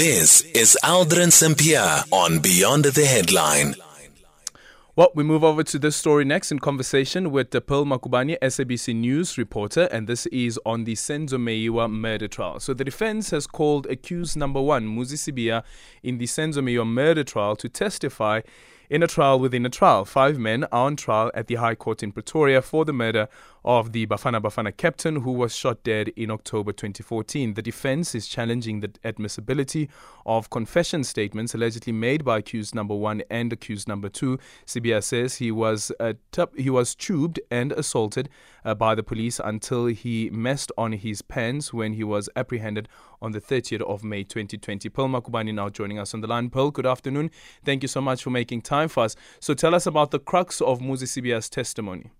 This is Aldrin Sampear on Beyond the Headline. Well, we move over to this story next in conversation with Pearl Magubane, SABC News reporter, and this is on the Senzo Meyiwa murder trial. So the defense has called accused number one, Muzi Sibiya, in the Senzo Meyiwa murder trial to testify in a trial within a trial. Five men are on trial at the High Court in Pretoria for the murder of the Bafana Bafana captain who was shot dead in October 2014. The defense is challenging the admissibility of confession statements allegedly made by accused number one and accused number two. Sibiya says he was uh, he was tubed and assaulted uh, by the police until he messed on his pants when he was apprehended on the 30th of May 2020. Pearl Magubane now joining us on the line. Pearl, good afternoon. Thank you so much for making time for us. So tell us about the crux of Muzi Sibiya's testimony.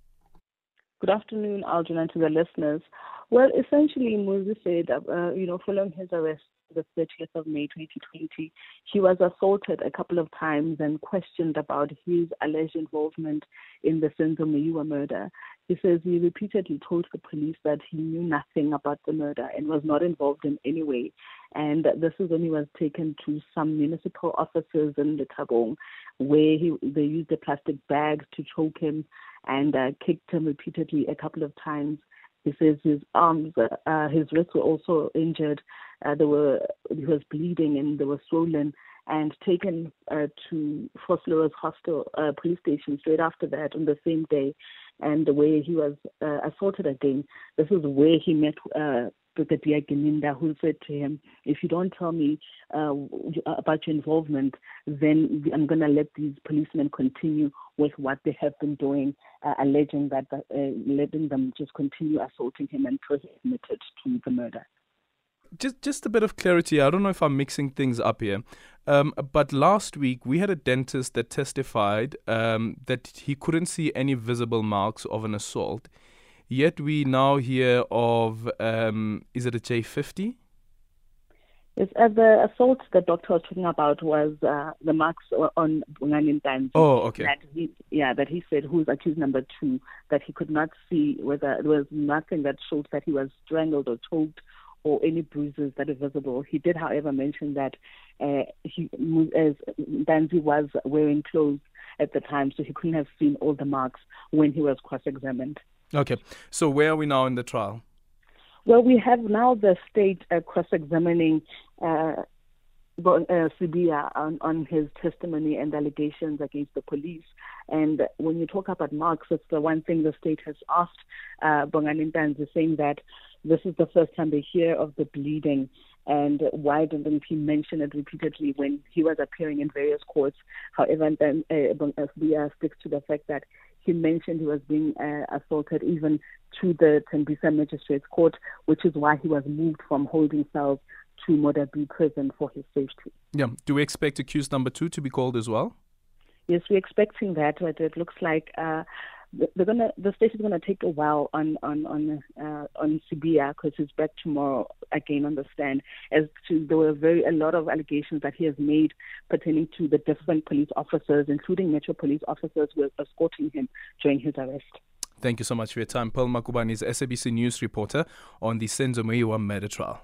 Good afternoon, Aldrin, and to the listeners. Well, essentially, Muzi said, uh, you know, following his arrest the 30th of May 2020, he was assaulted a couple of times and questioned about his alleged involvement in the Senzo Meyiwa murder. He says he repeatedly told the police that he knew nothing about the murder and was not involved in any way. And this is when he was taken to some municipal offices in Lethabong, where he, they used a plastic bag to choke him and uh, kicked him repeatedly a couple of times. He says his arms, uh, his wrists were also injured. Uh, they were, he was bleeding and they were swollen and taken uh, to Vosloorus Hostel uh, police station straight after that on the same day. And the way he was uh, assaulted again, this is where he met uh, Brigadier Gininda, who said to him, If you don't tell me uh, about your involvement, then I'm going to let these policemen continue with what they have been doing, uh, alleging that, uh, letting them just continue assaulting him until he admitted to the murder. Just, just a bit of clarity. I don't know if I'm mixing things up here, um, but last week we had a dentist that testified um, that he couldn't see any visible marks of an assault. Yet we now hear of, um, is it a J50? Yes, uh, the assault the doctor was talking about was uh, the marks on Bongani Ntanzi. Oh, okay. That he, yeah, that he said who's accused number two, that he could not see whether there was nothing that showed that he was strangled or choked or any bruises that are visible. He did, however, mention that uh, he, as Ntanzi was wearing clothes at the time, so he couldn't have seen all the marks when he was cross-examined. Okay. So where are we now in the trial? Well, we have now the state uh, cross-examining uh, uh, Sibiya on, on his testimony and allegations against the police. And when you talk about marks, it's the one thing the state has asked uh, Ntanzi, saying that this is the first time they hear of the bleeding and why didn't he mention it repeatedly when he was appearing in various courts? However, then uh, Sibiya sticks to the fact that he mentioned he was being uh, assaulted even to the Tembisa Magistrates Court, which is why he was moved from holding cells to Modderbee prison for his safety. Yeah. Do we expect accused number two to be called as well? Yes, we're expecting that, but it looks like uh, they're gonna the state is gonna take a while on on on uh, on Sibiya because he's back tomorrow again on the stand. As to there were very a lot of allegations that he has made pertaining to the different police officers, including Metro Police officers, who were escorting him during his arrest. Thank you so much for your time. Paul Magubane is SABC News reporter on the Senzo Meyiwa murder trial.